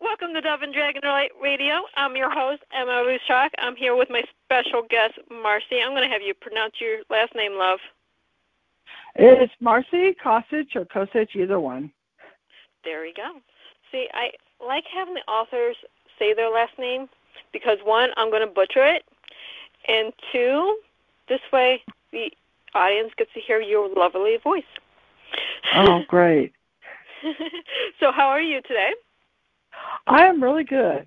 Welcome to Dove and Dragon Radio. I'm your host, Emma Ruscsak. I'm here with my special guest, Marci. I'm going to have you pronounce your last name, love. It's Marci Kosich or Kosich, either one. There we go. See, I like having the authors say their last name because one, I'm going to butcher it, and two, this way the audience gets to hear your lovely voice. Oh, great. so, how are you today? I am really good.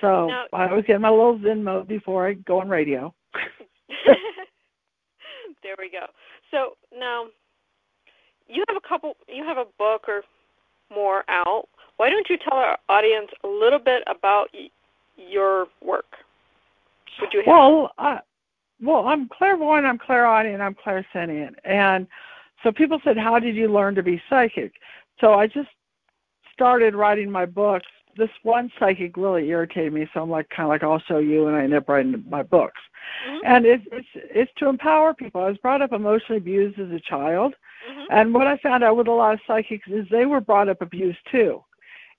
So Now- I always get my little Zen mode before I go on radio. there we go. So now you have a couple you have a book or more out. Why don't you tell our audience a little bit about y- your work? Would you have Well, I, well, I'm clairvoyant, I'm clairaudient, I'm clairsentient, and so people said, "How did you learn to be psychic?" So I just started writing my books. This one psychic really irritated me, so I'm like, kind of like, I'll show you, and I end up writing my books. Mhm, And it's it's it's to empower people. I was brought up emotionally abused as a child, mhm. and what I found out with a lot of psychics is they were brought up abused too.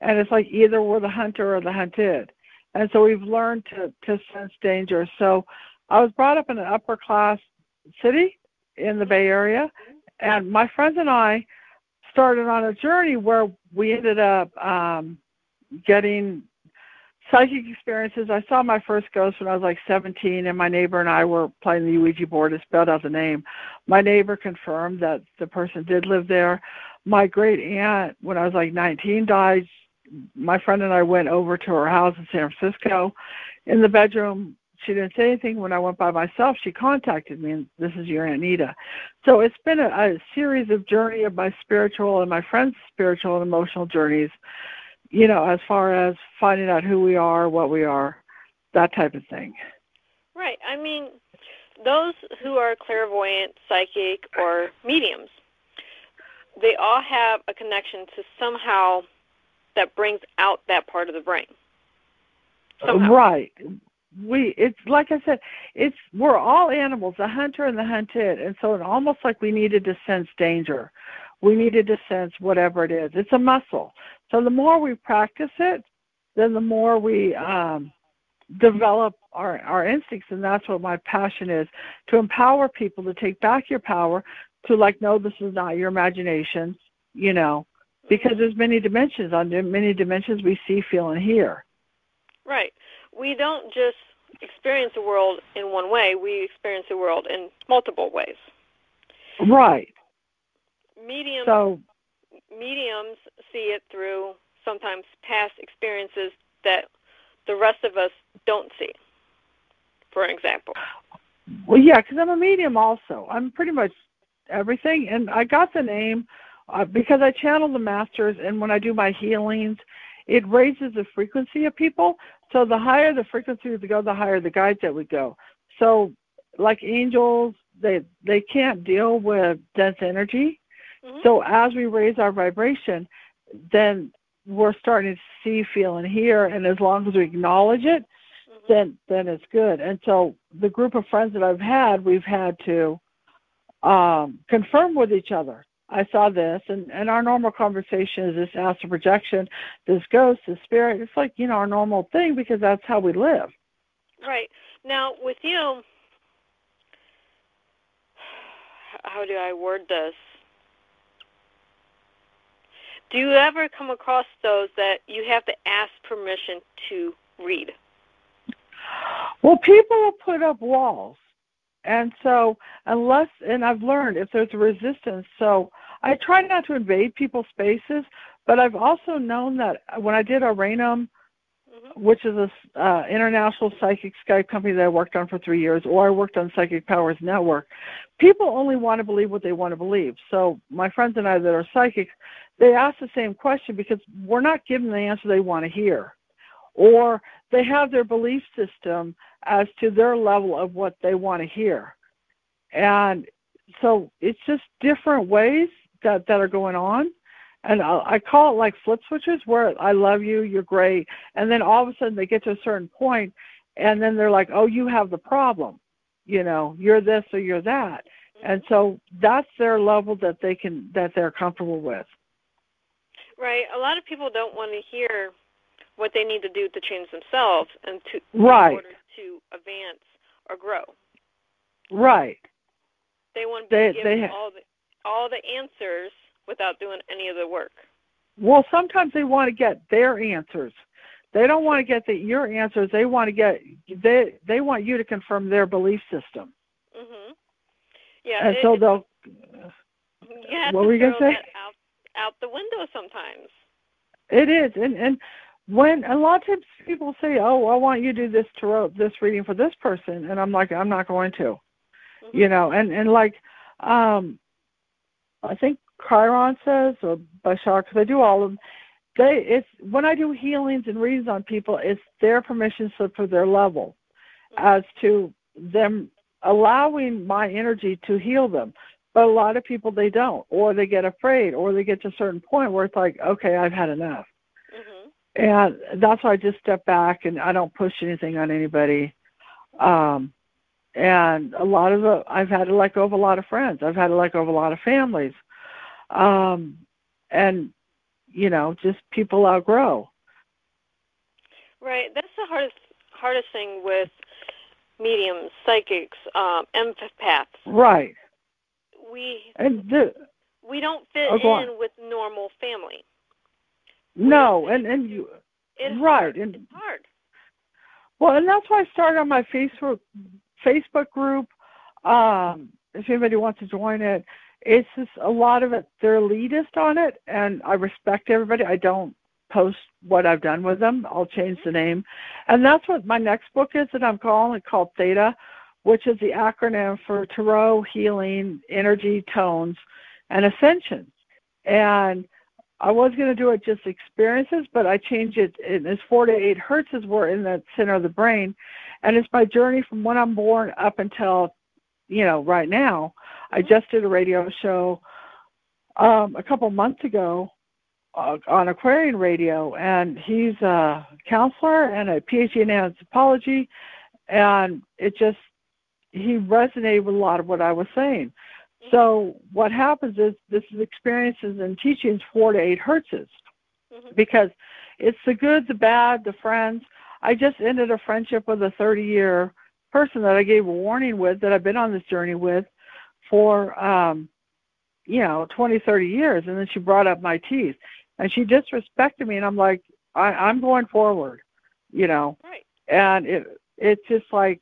And it's like either we're the hunter or the hunted. And so we've learned to, to sense danger. So I was brought up in an upper class city in the Bay Area, and my friends and I started on a journey where we ended up um, getting psychic experiences. I saw my first ghost when I was like 17, and my neighbor and I were playing the Ouija board and spelled out the name. My neighbor confirmed that the person did live there. My great aunt, when I was like 19, died. My friend and I went over to her house in San Francisco. In the bedroom, she didn't say anything. When I went by myself, she contacted me, and this is your Aunt Nita. So it's been a, a series of journey of my spiritual and my friends' spiritual and emotional journeys you know, as far as finding out who we are, what we are, that type of thing. Right. I mean, those who are clairvoyant, psychic, or mediums, they all have a connection to somehow that brings out that part of the brain. Somehow. Right. We it's like I said, it's we're all animals, the hunter and the hunted, and so it's almost like we needed to sense danger. We needed to sense whatever it is. It's a muscle. So the more we practice it, then the more we um develop our our instincts and that's what my passion is to empower people to take back your power to like no this is not your imagination you know because there's many dimensions on many dimensions we see feel and hear Right. We don't just experience the world in one way, we experience the world in multiple ways. right Mediums so mediums see it through sometimes past experiences that the rest of us don't see. For example. Well, yeah, because I'm a medium also. I'm pretty much everything, and I got the name uh, because I channel the masters, and when I do my healings, it raises the frequency of people. So the higher the frequency we go, the higher the guides that we go. So, like angels, they they can't deal with dense energy. Mhm. So as we raise our vibration, then we're starting to see, feel, and hear. And as long as we acknowledge it, Mhm. then then it's good. And so the group of friends that I've had, we've had to um, confirm with each other. I saw this, and and our normal conversation is this astral projection, this ghost, this spirit. It's like you know our normal thing because that's how we live. Right. Now, with you, how do I word this? Do you ever come across those that you have to ask permission to read? Well, people will put up walls. And so, unless, and I've learned if there's a resistance, so I try not to invade people's spaces, but I've also known that when I did Oranum, Mhm. which is a uh, international psychic Skype company that I worked on for three years, or I worked on Psychic Powers Network, people only want to believe what they want to believe. So my friends and I that are psychics, they ask the same question because we're not giving the answer they want to hear. Or they have their belief system as to their level of what they want to hear. And so it's just different ways that, that are going on. And I I call it like flip switches where I love you, you're great. And then all of a sudden they get to a certain point and then they're like, oh, you have the problem. You know, you're this or you're that. And so that's their level that they can that they're comfortable with. Right. A lot of people don't want to hear what they need to do to change themselves and to right. in order to advance or grow. Right. They want to They- be given they- all the all the answers without doing any of the work. Well, sometimes they want to get their answers. They don't want to get the, your answers. They want to get they they want you to confirm their belief system. Mhm. Yeah. and it, so they'll. you have what were you gonna say? out out the window sometimes. It is, and and when a lot of times people say, "Oh, I want you to do this to tarot, this reading for this person," and I'm like, "I'm not going to," Mhm. you know, and and like, um, I think Kryon says or Bashar, because I do all of them. They it's when I do healings and readings on people, it's their permission slip for their level, as to them allowing my energy to heal them. But a lot of people they don't, or they get afraid, or they get to a certain point where it's like, okay, I've had enough. Mhm. And that's why I just step back and I don't push anything on anybody. Um, and a lot of the, I've had to let go of a lot of friends. I've had to let go of a lot of families. Um, and, you know, just people outgrow. Right. That's the hardest hardest thing with mediums, psychics, um, empaths. Right. We And the, we don't fit Oh, in with normal family. no, and, and you, It's Right, hard. and- it's hard. Well, and that's why I started on my Facebook Facebook group. Um, if anybody wants to join it, it's just a lot of it. They're elitist on it, and I respect everybody. I don't post what I've done with them. I'll change the name, and that's what my next book is that I'm calling it called Theta, which is the acronym for Tarot Healing Energy Tones and Ascension. And I was going to do it just experiences, but I changed it. It's four to eight hertz is where in the center of the brain, and it's my journey from when I'm born up until, you know, right now. I just did a radio show um, a couple months ago uh, on Aquarian Radio, and he's a counselor and a PhD in anthropology, and it just he resonated with a lot of what I was saying. So what happens is this is experiences and teachings four to eight hertzes Mhm. because it's the good, the bad, the friends. I just ended a friendship with a 30 year person that I gave a warning with that I've been on this journey with for um you know 20 30 years and then she brought up my teeth and she disrespected me and I'm like I I'm going forward you know Right. and it it's just like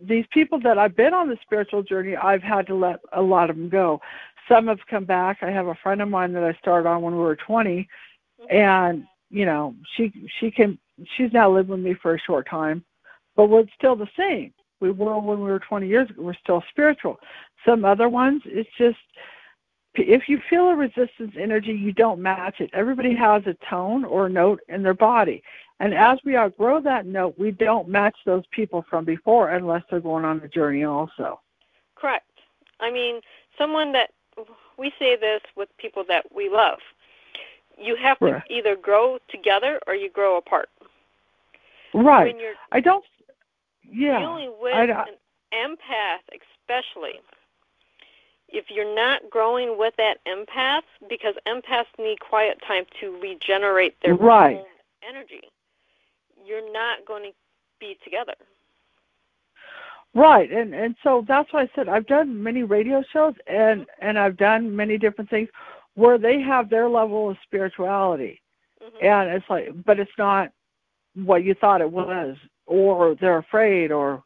these people that I've been on the spiritual journey, I've had to let a lot of them go. Some have come back. I have a friend of mine that I started on when we were 20, and you know she she can she's now lived with me for a short time, but we're still the same. We were when we were 20 years ago. We're still spiritual. Some other ones, it's just if you feel a resistance energy, you don't match it. Everybody has a tone or a note in their body. And as we outgrow that note, we don't match those people from before unless they're going on the journey also. Correct. I mean, someone that we say this with people that we love. You have to Right. either grow together or you grow apart. Right. When you're I don't. Yeah. dealing with I- an empath, especially, if you're not growing with that empath, because empaths need quiet time to regenerate their Right. energy, you're not going to be together. Right, and and so that's why I said I've done many radio shows and and I've done many different things where they have their level of spirituality, Mhm. and it's like, but it's not what you thought it was, or they're afraid, or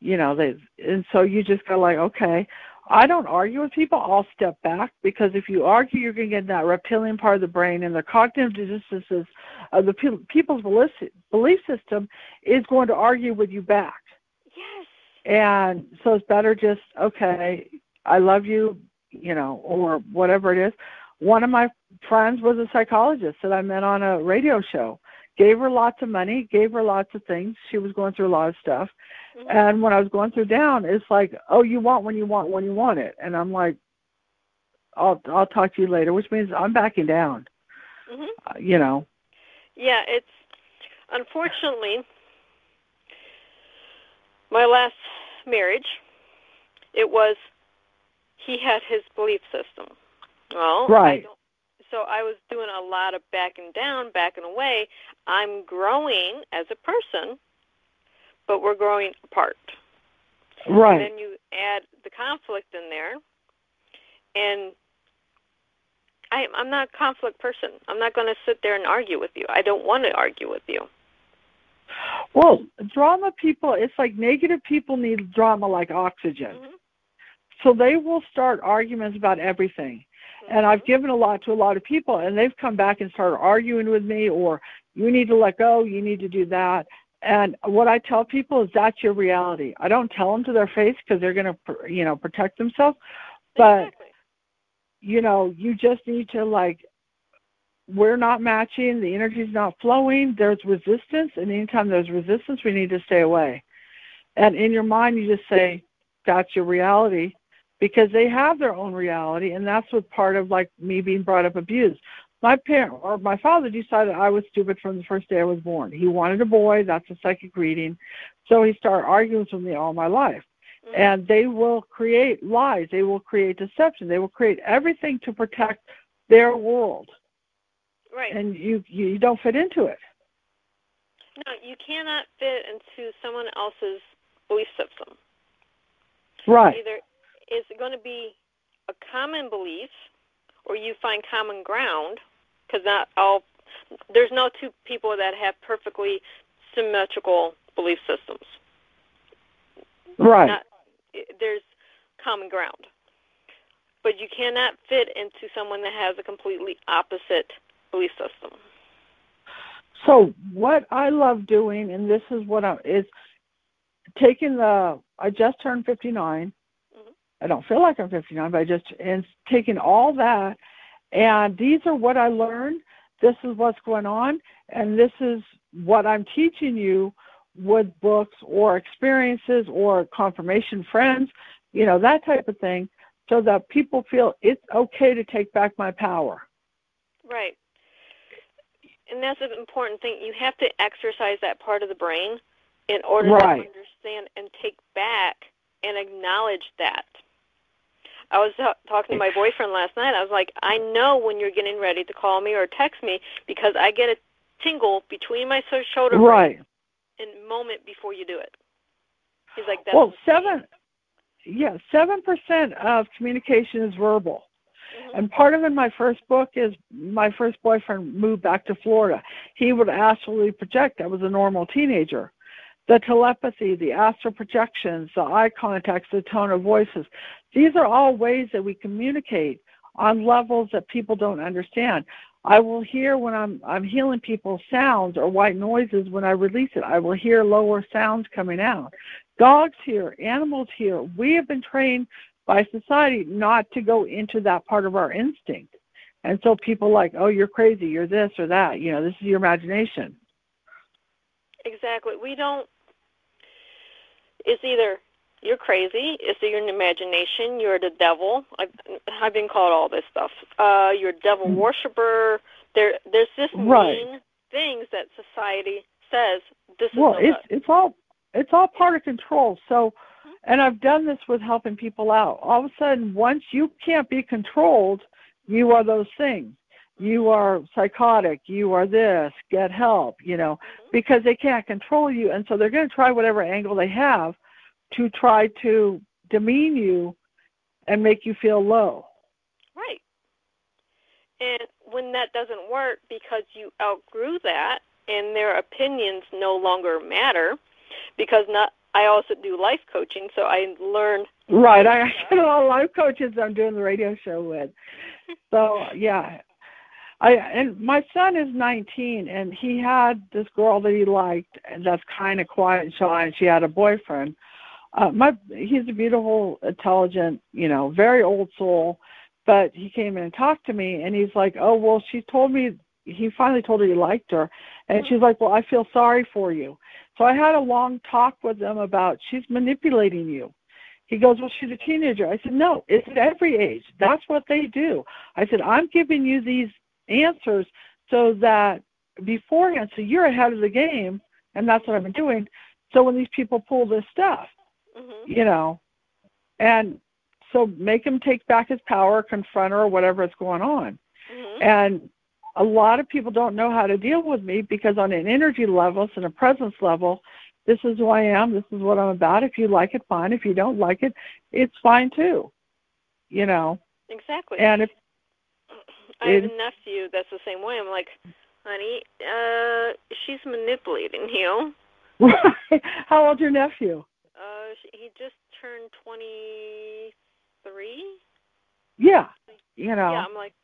you know they, and so you just go like, okay, I don't argue with people. I'll step back because if you argue, you're going to get that reptilian part of the brain and the cognitive dissonances of the pe- people's belief belief system is going to argue with you back. Yes. And so it's better just, okay, I love you, you know, or whatever it is. One of my friends was a psychologist that I met on a radio show. Gave her lots of money, gave her lots of things. She was going through a lot of stuff. Mhm. And when I was going through down, it's like, oh, you want when you want when you want it. And I'm like, I'll I'll talk to you later, which means I'm backing down. Mhm. Uh, you know. Yeah, it's unfortunately my last marriage. It was he had his belief system. Well, right. I don't, so I was doing a lot of backing down, backing away. I'm growing as a person, but we're growing apart. Right. And then you add the conflict in there, and I, I'm not a conflict person. I'm not going to sit there and argue with you. I don't want to argue with you. Well, drama people, it's like negative people need drama like oxygen. Mm-hmm. So they will start arguments about everything. And I've given a lot to a lot of people, and they've come back and started arguing with me, or you need to let go, you need to do that. And what I tell people is that's your reality. I don't tell them to their face because they're going to, you know, protect themselves. But exactly. you know, you just need to like we're not matching, the energy's not flowing, there's resistance, and anytime there's resistance, we need to stay away. And in your mind, you just say, that's your reality, because they have their own reality, and that's what part of like me being brought up abused. My parent or my father decided I was stupid from the first day I was born. He wanted a boy, that's a psychic reading. So he started arguing with me all my life. Mm-hmm. And they will create lies, they will create deception, they will create everything to protect their world right. and you you don't fit into it. No, you cannot fit into someone else's belief system. Right. Either it's going to be a common belief, or you find common ground, because not all. There's no two people that have perfectly symmetrical belief systems. Right. Not, there's common ground, but you cannot fit into someone that has a completely opposite belief system. So what I love doing, and this is what I is taking the. I just turned 59. I don't feel like I'm 59, but I just and taking all that, and these are what I learned. This is what's going on, and this is what I'm teaching you with books or experiences or confirmation friends, you know that type of thing, so that people feel it's okay to take back my power. Right. And that's an important thing. You have to exercise that part of the brain in order Right. to understand and take back and acknowledge that. I was ta- talking to my boyfriend last night. I was like, I know when you're getting ready to call me or text me because I get a tingle between my shoulder Right. in a moment before you do it. He's like, that's Well, seven, yeah, seven percent of communication is verbal, Mhm. and part of in my first book is my first boyfriend moved back to Florida. He would actually project. I was a normal teenager. The telepathy, the astral projections, the eye contacts, the tone of voices. These are all ways that we communicate on levels that people don't understand. I will hear when I'm I'm healing people's sounds or white noises when I release it. I will hear lower sounds coming out. Dogs hear, animals hear. We have been trained by society not to go into that part of our instinct. And so people like, oh, you're crazy, you're this or that. You know, this is your imagination. Exactly. We don't. It's either you're crazy, it's either an imagination, you're the devil. I've I've been called all this stuff. Uh, you're a devil Mm. worshiper. There, there's this Right. mean things that society says this Well, no it's it's all it's all part of control. So, and I've done this with helping people out. All of a sudden, once you can't be controlled, you are those things. You are psychotic. You are this. Get help. You know, mm-hmm. because they can't control you, and so they're going to try whatever angle they have to try to demean you and make you feel low. Right. And when that doesn't work because you outgrew that and their opinions no longer matter, because not I also do life coaching, so I learn Right. I got a lot of life coaches I'm doing the radio show with. So yeah. I and my son is 19 and he had this girl that he liked and that's kind of quiet and shy and she had a boyfriend. Uh my he's a beautiful, intelligent, you know, very old soul, but he came in and talked to me and he's like, "Oh, well, she told me he finally told her he liked her." And she's like, "Well, I feel sorry for you." So I had a long talk with them about she's manipulating you. He goes, Well, she's a teenager. I said, No, it's at every age. That's what they do. I said, I'm giving you these answers so that beforehand, so you're ahead of the game, and that's what I've been doing. So when these people pull this stuff, hmm you know, and so make him take back his power, confront her, or whatever is going on. Mhm. And a lot of people don't know how to deal with me because on an energy level, and a presence level, this is who I am, this is what I'm about. If you like it, fine. If you don't like it, it's fine too. You know. Exactly. And if I have a nephew that's the same way. I'm like, honey, uh, she's manipulating you. how old's your nephew? Uh, he just turned 23. Yeah. You know. Yeah, I'm like,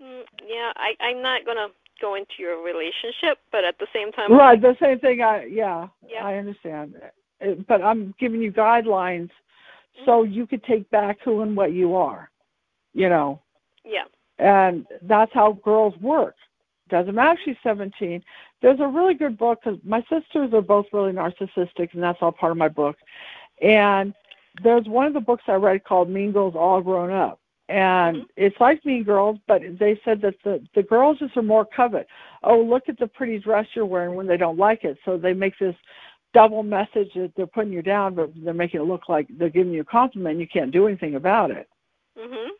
mm, yeah, I, I'm not gonna go into your relationship, but at the same time, I'm Right, like, the same thing. I yeah, Yeah. I understand, Uh, but I'm giving you guidelines so you could take back who and what you are, you know, yeah, and that's how girls work. Doesn't matter if she's 17. There's a really good book because my sisters are both really narcissistic, and that's all part of my book. And there's one of the books I read called Mean Girls All Grown Up. And Mhm. it's like Mean Girls, but they said that the the girls just are more covet. Oh, look at the pretty dress you're wearing when they don't like it. So they make this double message that they're putting you down, but they're making it look like they're giving you a compliment. And you can't do anything about it. mhm,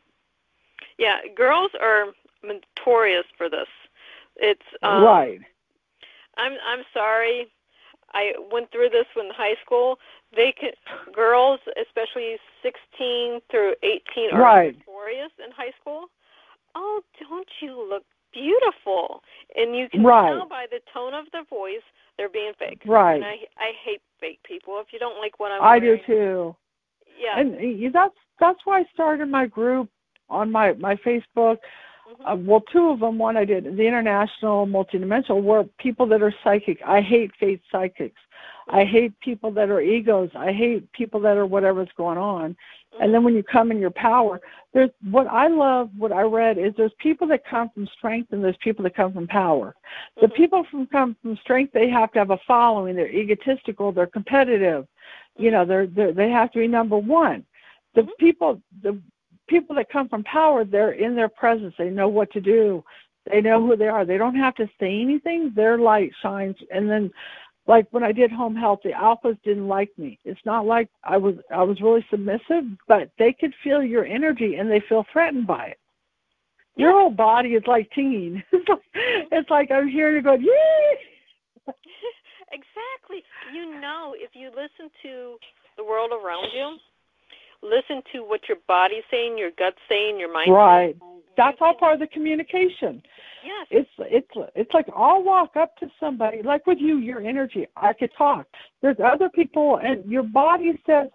yeah. Girls are notorious for this. It's um, right. I'm I'm sorry. I went through this in high school. They can girls, especially 16 through 18, are Right. notorious in high school. Oh, don't you look beautiful? And you can Right. tell by the tone of their voice they're being fake. Right. And I I hate fake people. If you don't like what I'm I do too. Yeah. And y- that's that's why I started my group on my my Facebook. Mhm. Uh, well, two of them. One I did the international multidimensional were people that are psychic. I hate fake psychics. I mm-hmm. hate people that are egos. I hate people that are whatever's going on. And mm-hmm. then when you come in your power, there's what I love. What I read is there's people that come from strength and there's people that come from power. The mm-hmm. people from come from strength, they have to have a following. They're egotistical. They're competitive. You know, they're, they're they have to be number one. The people, the people that come from power, they're in their presence. They know what to do. They know who they are. They don't have to say anything. Their light shines. And then, like when I did home health, the alphas didn't like me. It's not like I was I was really submissive, but they could feel your energy and they feel threatened by it. Your whole body is like tinging. It's like, I'm hearing you go, yay! exactly. You know, if you listen to the world around you, listen to what your body's saying, your gut's saying, your mind's Right. That's all part of the communication. Yes. It's it's it's like I'll walk up to somebody, like with you, your energy. I could talk. There's other people, and your body says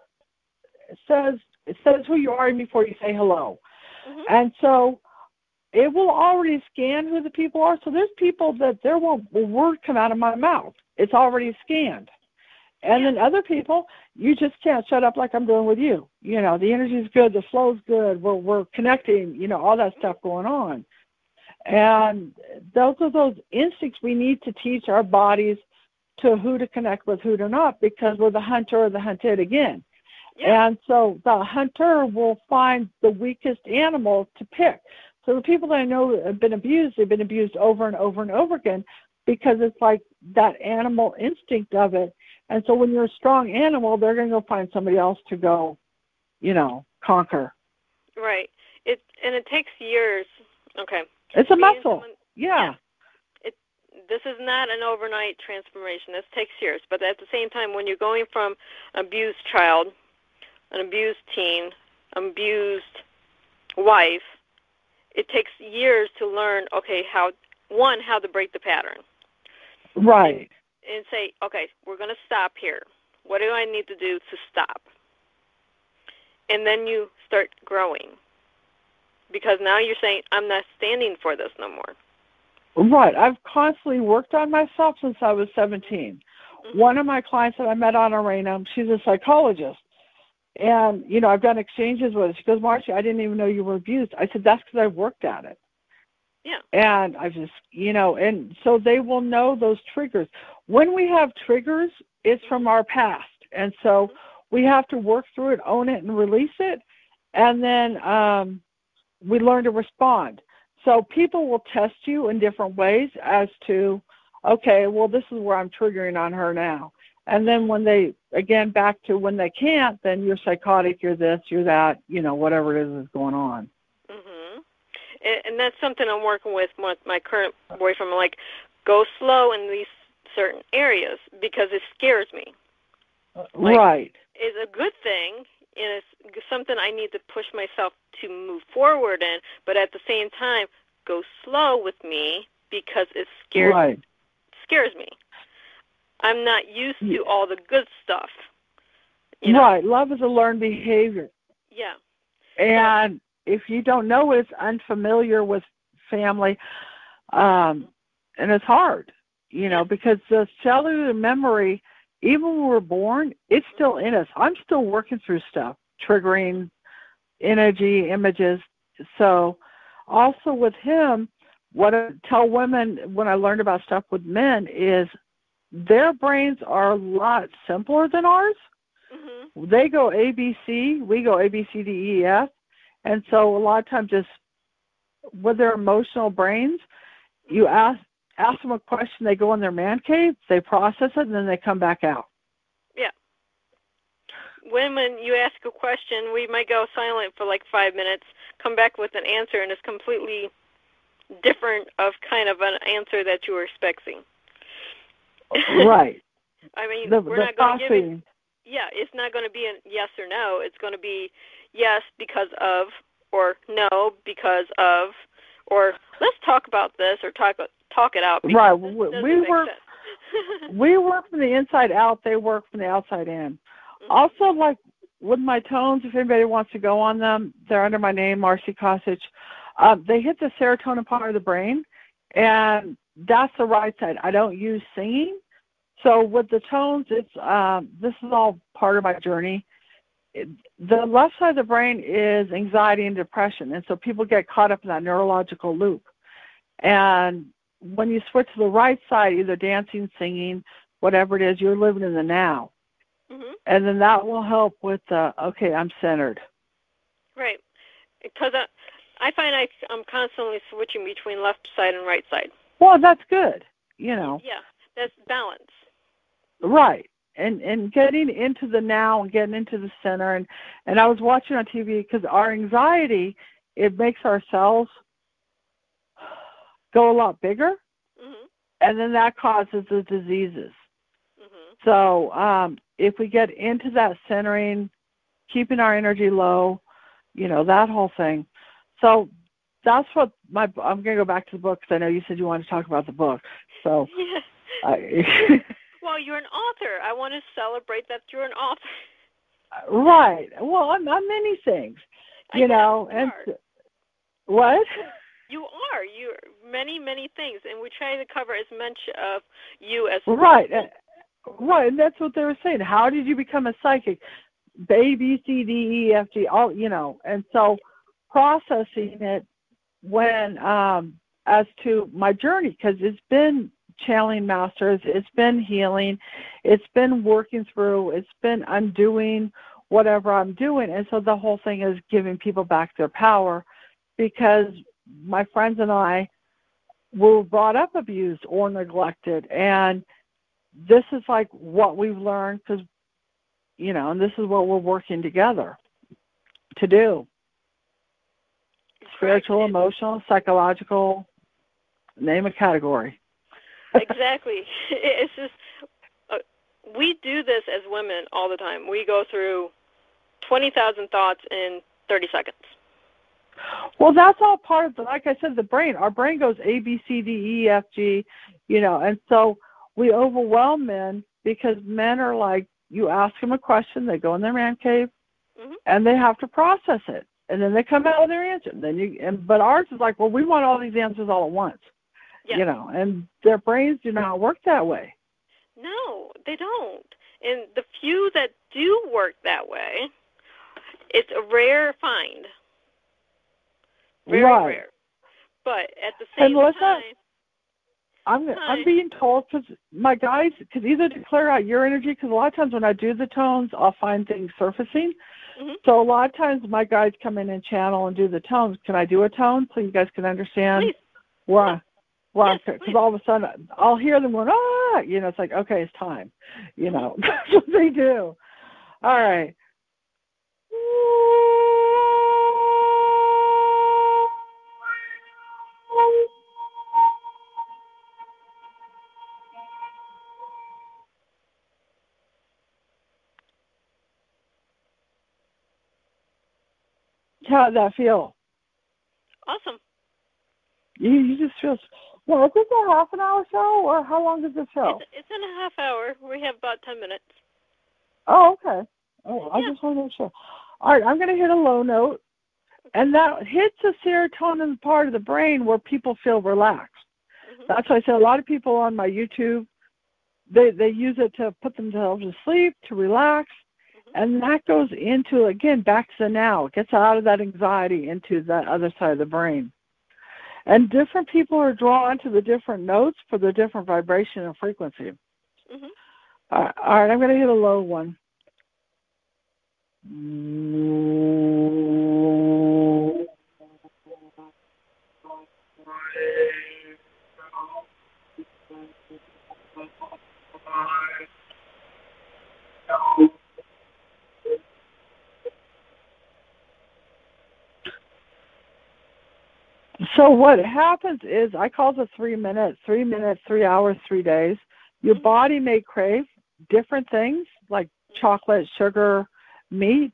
says says who you are before you say hello, Mhm. and so it will already scan who the people are. So there's people that there won't a word come out of my mouth. It's already scanned. And then other people, you just can't shut up like I'm doing with you. You know, the energy's good, the flow's good, we're we're connecting, you know, all that stuff going on. And those are those instincts we need to teach our bodies to who to connect with, who to not, because we're the hunter or the hunted again. Yeah. And so the hunter will find the weakest animal to pick. So the people that I know have been abused, they've been abused over and over and over again because it's like that animal instinct of it. And so when you're a strong animal, they're going to go find somebody else to go, you know, conquer. Right. It and it takes years. Okay. It's a Being muscle. someone- Yeah. It this is not an overnight transformation. This takes years. But at the same time when you're going from abused child, an abused teen, abused wife, it takes years to learn okay, how one, how to break the pattern. Right. And say, okay, we're going to stop here. What do I need to do to stop? And then you start growing. Because now you're saying, I'm not standing for this no more. Right. I've constantly worked on myself since I was 17. Mhm. One of my clients that I met on Arena, she's a psychologist. And, you know, I've done exchanges with her. She goes, Marci, I didn't even know you were abused. I said, that's because I've worked at it. Yeah. And I just, you know, and so they will know those triggers. When we have triggers, it's from our past. And so we have to work through it, own it, and release it. And then um, we learn to respond. So people will test you in different ways as to, okay, well, this is where I'm triggering on her now. And then when they again back to when they can't, then you're psychotic, you're this, you're that, you know, whatever it is is going on. And, and that's something I'm working with with my current boyfriend. I'm like, go slow in these certain areas because it scares me. Uh, like, right. It's a good thing, and it's something I need to push myself to move forward in. But at the same time, go slow with me because it scares right. scares me. I'm not used to all the good stuff. You know? Right. Love is a learned behavior. Yeah. And if you don't know it, it's unfamiliar with family, um, and it's hard, you know, because the cellular memory, even when we're born, it's still in us. I'm still working through stuff, triggering energy, images. So, also with him, what I tell women when I learned about stuff with men is their brains are a lot simpler than ours Mhm. they go A B C, we go A B C D E F, and so a lot of times just with their emotional brains, you ask ask them a question, they go in their man cave, they process it, and then they come back out. Yeah. When when you ask a question, we might go silent for like five minutes, come back with an answer, and it's completely different of kind of an answer that you were expecting. right. I mean, The, we're the not going to give it. processing. Yeah, it's not going to be a yes or no. It's going to be yes because of, or no because of, or let's talk about this, or talk talk it out. Right. We, work we work from the inside out, they work from the outside in. Mhm. Also, like with my tones, if anybody wants to go on them, they're under my name, Marci Kosich. Um, they hit the serotonin part of the brain, and that's the right side. I don't use singing. So with the tones, it's um, this is all part of my journey. It, the left side of the brain is anxiety and depression, and so people get caught up in that neurological loop. And when you switch to the right side, either dancing, singing, whatever it is, you're living in the now Mhm. and then that will help with the okay i'm centered Right. Because I, I find I, I'm constantly switching between left side and right side. well that's good you know Yeah, that's balance. Right. And and getting into the now and getting into the center. And and i was watching on tv because our anxiety it makes our cells go a lot bigger. Mhm. and then that causes the diseases. Mhm. so um if we get into that centering keeping our energy low you know that whole thing. So that's what my i'm going to go back to the book because i know you said you wanted to talk about the book. So Yeah. I, Well, you're an author. I want to celebrate that you're an author. right well i'm, I'm many things you guess know you and are. what You are. You're many, many things, and we try to cover as much of you as right possible. uh, right and that's what they were saying how did you become a psychic a b c d e f g all you know and so processing it when um as to my journey because it's been channeling masters. It's been healing. It's been working through. It's been undoing whatever i'm doing. And so the whole thing is giving people back their power because my friends and i were brought up abused or neglected. And this is like what we've learned because you know and this is what we're working together to do. Spiritual emotional psychological name a category exactly. It's just uh, we do this as women all the time. We go through twenty thousand thoughts in thirty seconds. well that's all part of the like i said the brain our brain goes a b c d e f g you know and so we overwhelm men because men are like you ask them a question they go in their man cave Mhm. and they have to process it and then they come out with their answer then you and but ours is like well we want all these answers all at once Yeah. you know and their brains do not work that way No, they don't. And the few that do work that way, it's a rare find. Very Right. rare. But at the same time, I'm. I'm being told because my guys because either declare out your energy because a lot of times when I do the tones I'll find things surfacing. Mhm. So a lot of times my guys come in and channel and do the tones. Can I do a tone so you guys can understand please, where I, because all of a sudden I'll hear them going ah ah, you know, it's like, okay, it's time. You know, that's what they do. All right. How did that feel? Awesome. You you just feel well. Is this a half an hour show, or how long is the show? It's, it's in a half hour. We have about ten minutes. Oh, okay. Oh, I just want to make sure. All right, I'm going to hit a low note, and that hits the serotonin part of the brain where people feel relaxed. hmm That's why I say a lot of people on my YouTube, they they use it to put themselves to sleep, to relax, and that goes into again back to the now. It gets out of that anxiety into that other side of the brain. And different people are drawn to the different notes for the different vibration and frequency. hmm All right, all right I'm going to hit a low one. So what happens is I call it three minutes, three minutes, three hours, three days. Your Mhm. body may crave different things like chocolate, sugar, meat,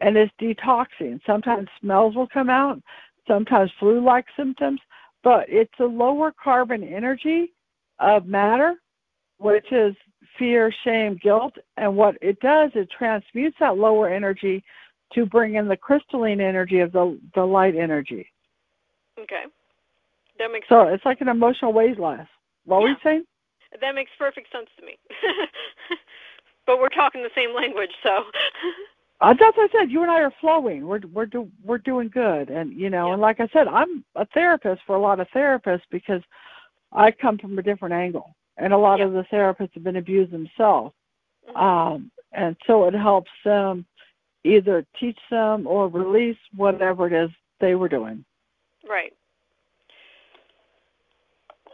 and it's detoxing. Sometimes smells will come out, sometimes flu-like symptoms, but it's a lower carbon energy of matter, which is fear, shame, guilt, and what it does, it transmutes that lower energy to bring in the crystalline energy of the the light energy. Okay. That makes So it's like an emotional weight loss. What were you saying? that makes perfect sense to me. but we're talking the same language, so. Uh, that's what I said. You and I are flowing. We're we're do, we're doing good, and you know, Yeah. and like I said, I'm a therapist for a lot of therapists because I come from a different angle, and a lot Yeah. of the therapists have been abused themselves, Mhm. um, and so it helps them either teach them or release whatever it is they were doing. Right.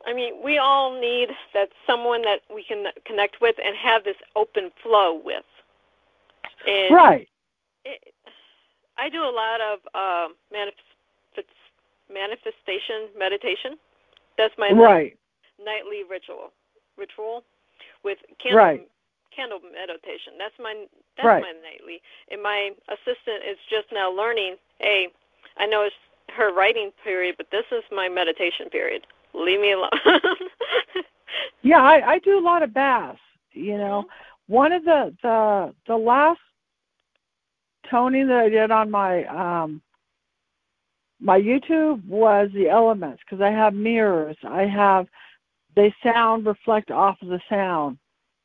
I mean, we all need that someone that we can connect with and have this open flow with. And Right. it, I do a lot of uh, manifest, manifestation meditation. That's my Right. nightly ritual. Ritual with candle Right. candle meditation. That's my that's Right. my nightly. And my assistant is just now learning. Hey, I know it's her writing period, but this is my meditation period. Leave me alone. Yeah, I, I do a lot of baths. You know, one of the the the last toning that I did on my um my YouTube was the elements because I have mirrors. I have they sound reflect off of the sound.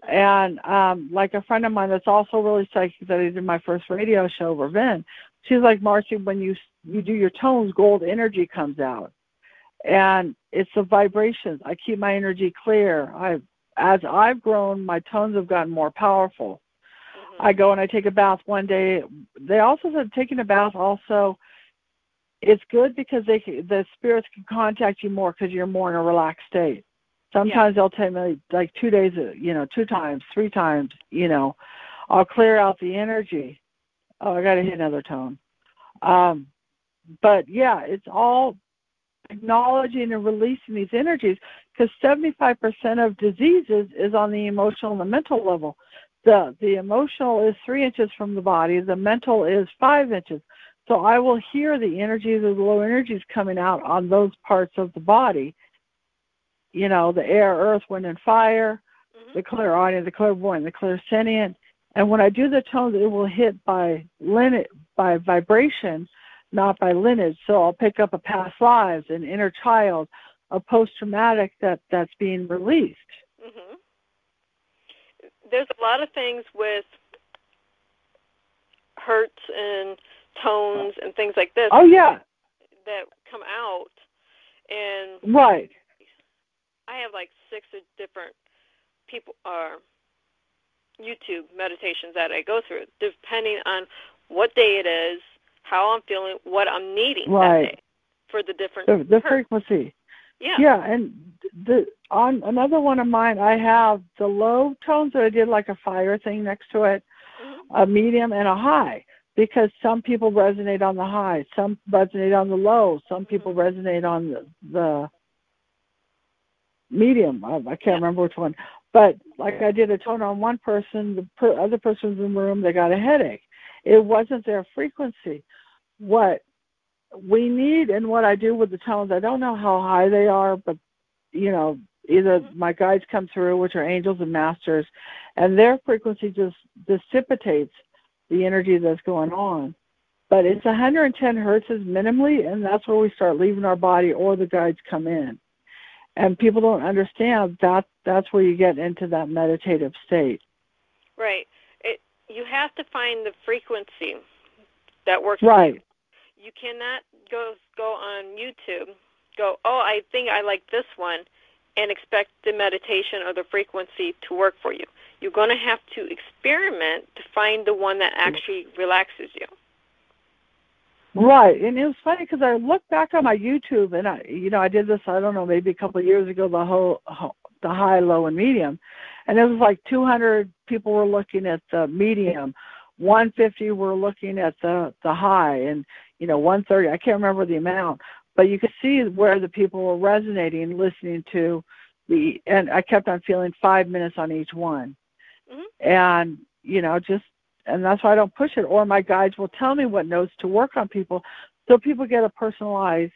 And um like a friend of mine that's also really psychic that I did my first radio show, Raven, she's like Marci, when you you do your tones, gold energy comes out and it's the vibrations. I keep my energy clear. I as I've grown, my tones have gotten more powerful. Mhm. I go and I take a bath one day. They also said taking a bath also it's good because they the spirits can contact you more because you're more in a relaxed state. Sometimes they'll tell me like two days, you know, two times, three times, you know, I'll clear out the energy. Oh, I got to hit another tone. Um, but yeah, it's all acknowledging and releasing these energies because 75% of diseases is on the emotional and the mental level. The the emotional is three inches from the body. The mental is five inches. So I will hear the energies of the low energies coming out on those parts of the body. You know, the air, earth, wind, and fire, Mhm. the clairaudient, the clairvoyant, the clairsentient. And when I do the tones, it will hit by lineage, by vibration, not by lineage. So I'll pick up a past lives, an inner child, a post-traumatic that that's being released. Mhm. There's a lot of things with hertz and tones and things like this Oh yeah, that come out and right. I have like six different people uh YouTube meditations that I go through depending on what day it is, how I'm feeling, what I'm needing Right. that day for the different The, the frequency. Yeah. Yeah, and the on another one of mine, I have the low tones that I did like a fire thing next to it, mm-hmm. a medium and a high because some people resonate on the high, some resonate on the low, some people mm-hmm. resonate on the, the medium. I, I can't remember which one. But like I did a tone on one person, the per, other person was in the room, they got a headache. It wasn't their frequency. What we need and what I do with the tones, I don't know how high they are, but you know, either mm-hmm. my guides come through, which are angels and masters, and their frequency just dissipates the energy that's going on. But it's mm-hmm. 110 hertz is minimally, and that's where we start leaving our body or the guides come in. And people don't understand that that's where you get into that meditative state. Right. It, you have to find the frequency that works. Right. You. you cannot go go on YouTube, go, oh, I think I like this one, and expect the meditation or the frequency to work for you. You're going to have to experiment to find the one that actually relaxes you. Right, and it was funny because I looked back on my YouTube, and I, you know, I did this. I don't know, maybe a couple of years ago, the whole, the high, low, and medium, and it was like 200 people were looking at the medium, 150 were looking at the the high, and you know, 130. I can't remember the amount, but you could see where the people were resonating, listening to the, and I kept on feeling five minutes on each one mm-hmm. and you know just and that's why I don't push it. Or my guides will tell me what notes to work on people, so people get a personalized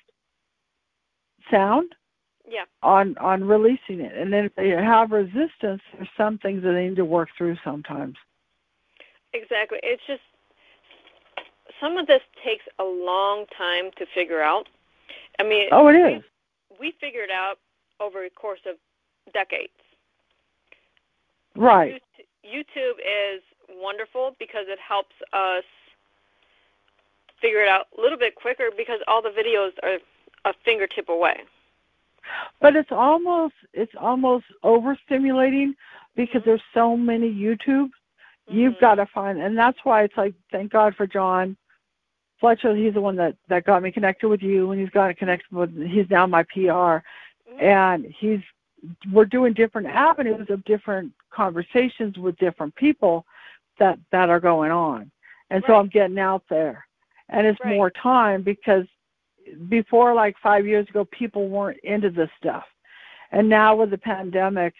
sound. Yeah. On on releasing it, and then if they have resistance, there's some things that they need to work through sometimes. Exactly. It's just some of this takes a long time to figure out. I mean, oh, it is. We, we figured out over a course of decades. Right. YouTube is wonderful because it helps us figure it out a little bit quicker because all the videos are a fingertip away. But it's almost it's almost overstimulating because mm-hmm. there's so many YouTube. Mm-hmm. You've got to find, and that's why it's like thank God for John Fletcher. He's the one that that got me connected with you, and he's got to connect with. He's now my PR, mm-hmm. and he's we're doing different avenues of different conversations with different people that that are going on. And right. so i'm getting out there. And it's right. more time because before like five years ago people weren't into this stuff. And now with the pandemic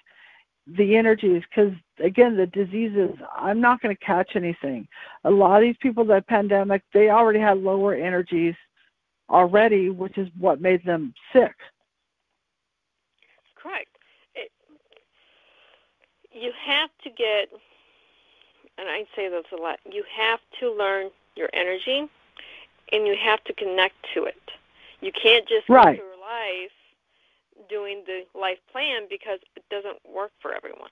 the energies because again the diseases i'm not going to catch anything. A lot of these people that pandemic they already had lower energies already which is what made them sick. Correct. You have to get, and I say this a lot, you have to learn your energy and you have to connect to it. You can't just right. go through life doing the life plan because it doesn't work for everyone.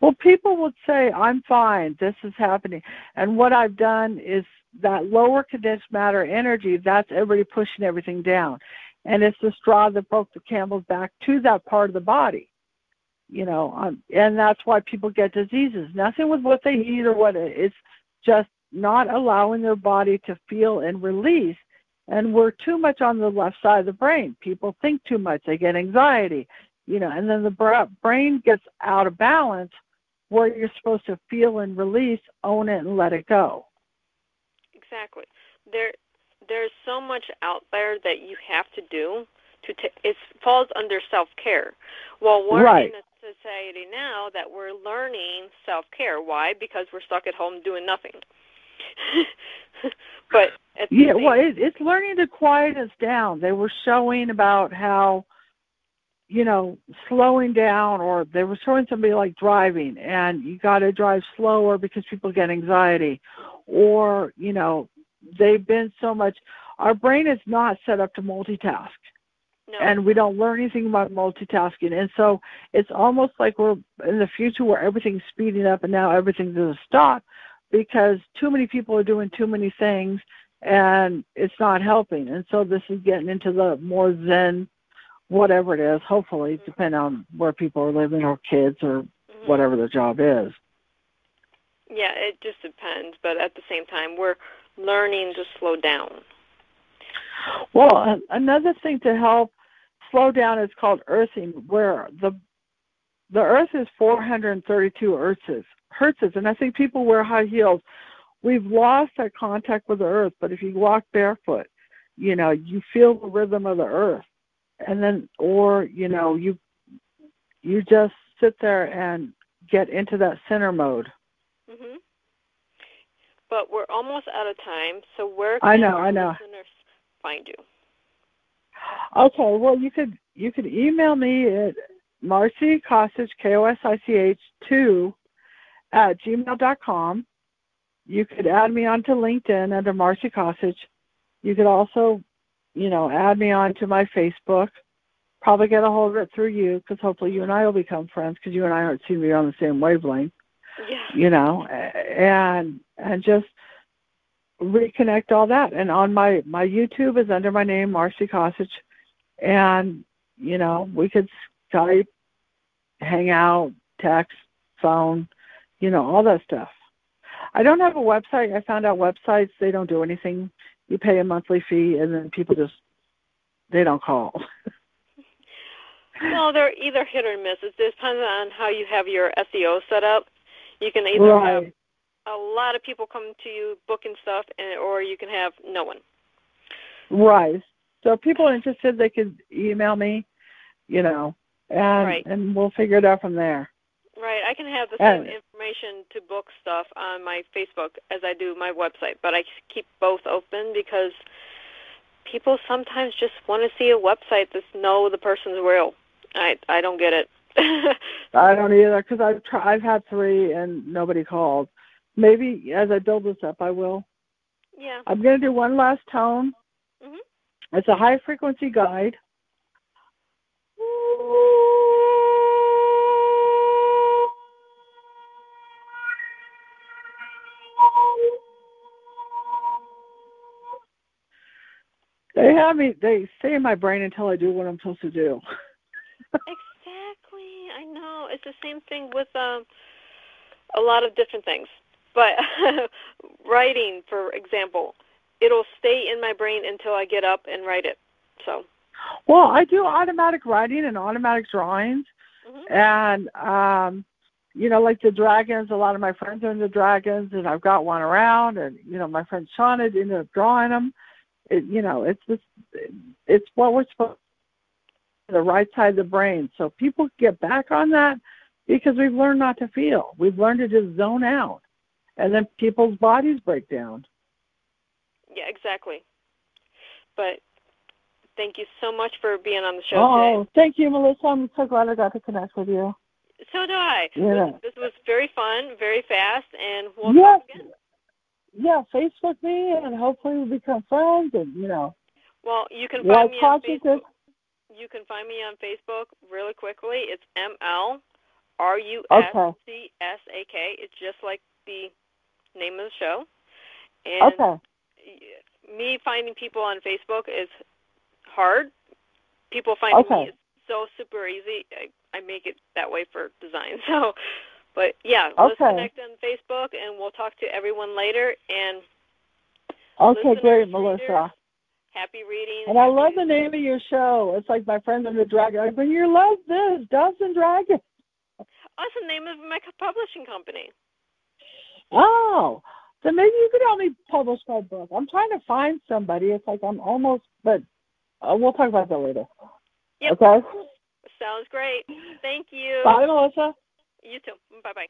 Well, people would say, I'm fine, this is happening. And what I've done is that lower condensed matter energy, that's everybody pushing everything down. And it's the straw that broke the camel's back to that part of the body you know, um, and that's why people get diseases. Nothing with what they eat or what it, it's just not allowing their body to feel and release. And we're too much on the left side of the brain. People think too much. They get anxiety, you know, and then the brain gets out of balance where you're supposed to feel and release, own it, and let it go. Exactly. There, there's so much out there that you have to do to t- it falls under self care. Well, we're right. in a society now that we're learning self care. Why? Because we're stuck at home doing nothing. but yeah, well, it, it's learning to quiet us down. They were showing about how you know, slowing down, or they were showing somebody like driving, and you got to drive slower because people get anxiety, or you know, they've been so much. Our brain is not set up to multitask. No. And we don't learn anything about multitasking. And so it's almost like we're in the future where everything's speeding up and now everything's at a stop because too many people are doing too many things and it's not helping. And so this is getting into the more zen, whatever it is, hopefully, mm-hmm. depending on where people are living or kids or mm-hmm. whatever their job is. Yeah, it just depends. But at the same time, we're learning to slow down. Well, another thing to help slow down is called earthing, where the the earth is 432 hertzes, hertzes, and I think people wear high heels. We've lost that contact with the earth, but if you walk barefoot, you know, you feel the rhythm of the earth, and then, or you know, you you just sit there and get into that center mode. Mhm. But we're almost out of time, so where can I know, I know. listeners find you? Okay, well you could you could email me at Marci Kosich K O S I C H two at gmail dot com. You could add me onto LinkedIn under Marci Kosich. You could also, you know, add me onto my Facebook. Probably get a hold of it through you because hopefully you and I will become friends because you and I aren't seem to be on the same wavelength. Yeah. You know, and and just reconnect all that. And on my my YouTube is under my name Marci Kosich, and you know we could Skype, hang out, text, phone, you know all that stuff. I don't have a website. I found out websites they don't do anything. You pay a monthly fee, and then people just they don't call. Well, they're either hit or miss. It depends on how you have your SEO set up. You can either have right. A lot of people come to you booking stuff, and or you can have no one. Right. So if people are interested, they could email me, you know, and Right. and we'll figure it out from there. Right. I can have the same And- information to book stuff on my Facebook as I do my website, but I keep both open because people sometimes just want to see a website that's know the person's real. I I don't get it. I don't either because I've try, I've had three and nobody called. Maybe as I build this up, I will. yeah. I'm going to do one last tone. Mhm. It's a high frequency guide. They have me. They stay in my brain until I do what I'm supposed to do. Exactly. I know. It's the same thing with um a lot of different things. But writing, for example, it'll stay in my brain until I get up and write it. So, Well, I do automatic writing and automatic drawings, mhm. and um, you know, like the dragons. A lot of my friends are into dragons, and I've got one around, and you know, my friend Shauna ended up drawing them. It, you know, it's just, it's what we're supposed to the right side of the brain. So people get back on that because we've learned not to feel. We've learned to just zone out, and then people's bodies break down. yeah, exactly. But thank you so much for being on the show Oh, thank you, Melissa. I'm so glad I got to connect with you. So do I. Yeah. This, this was very fun, very fast, and we'll yes. talk again. Yeah, Facebook me, and hopefully we'll become friends, and you know. Well, you can find me on Facebook. You can find me on Facebook really quickly. It's M L R U S C S A K. It's just like the name of the show. And Okay. me finding people on Facebook is hard. People finding Okay. me is so super easy. I, I make it that way for design. So, but yeah, let's connect on Facebook, and we'll talk to everyone later. And Okay, great, readers, Melissa. happy reading. And I happy- love the name of your show. It's like my friend in the dragon. I mean, you love this, Doves and Dragons. That's the name of my publishing company. Oh, so maybe you could help me publish my book. I'm trying to find somebody. It's like I'm almost, but uh, we'll talk about that later. Yep. Okay. Sounds great. Thank you. Bye, Melissa. You too. Bye bye.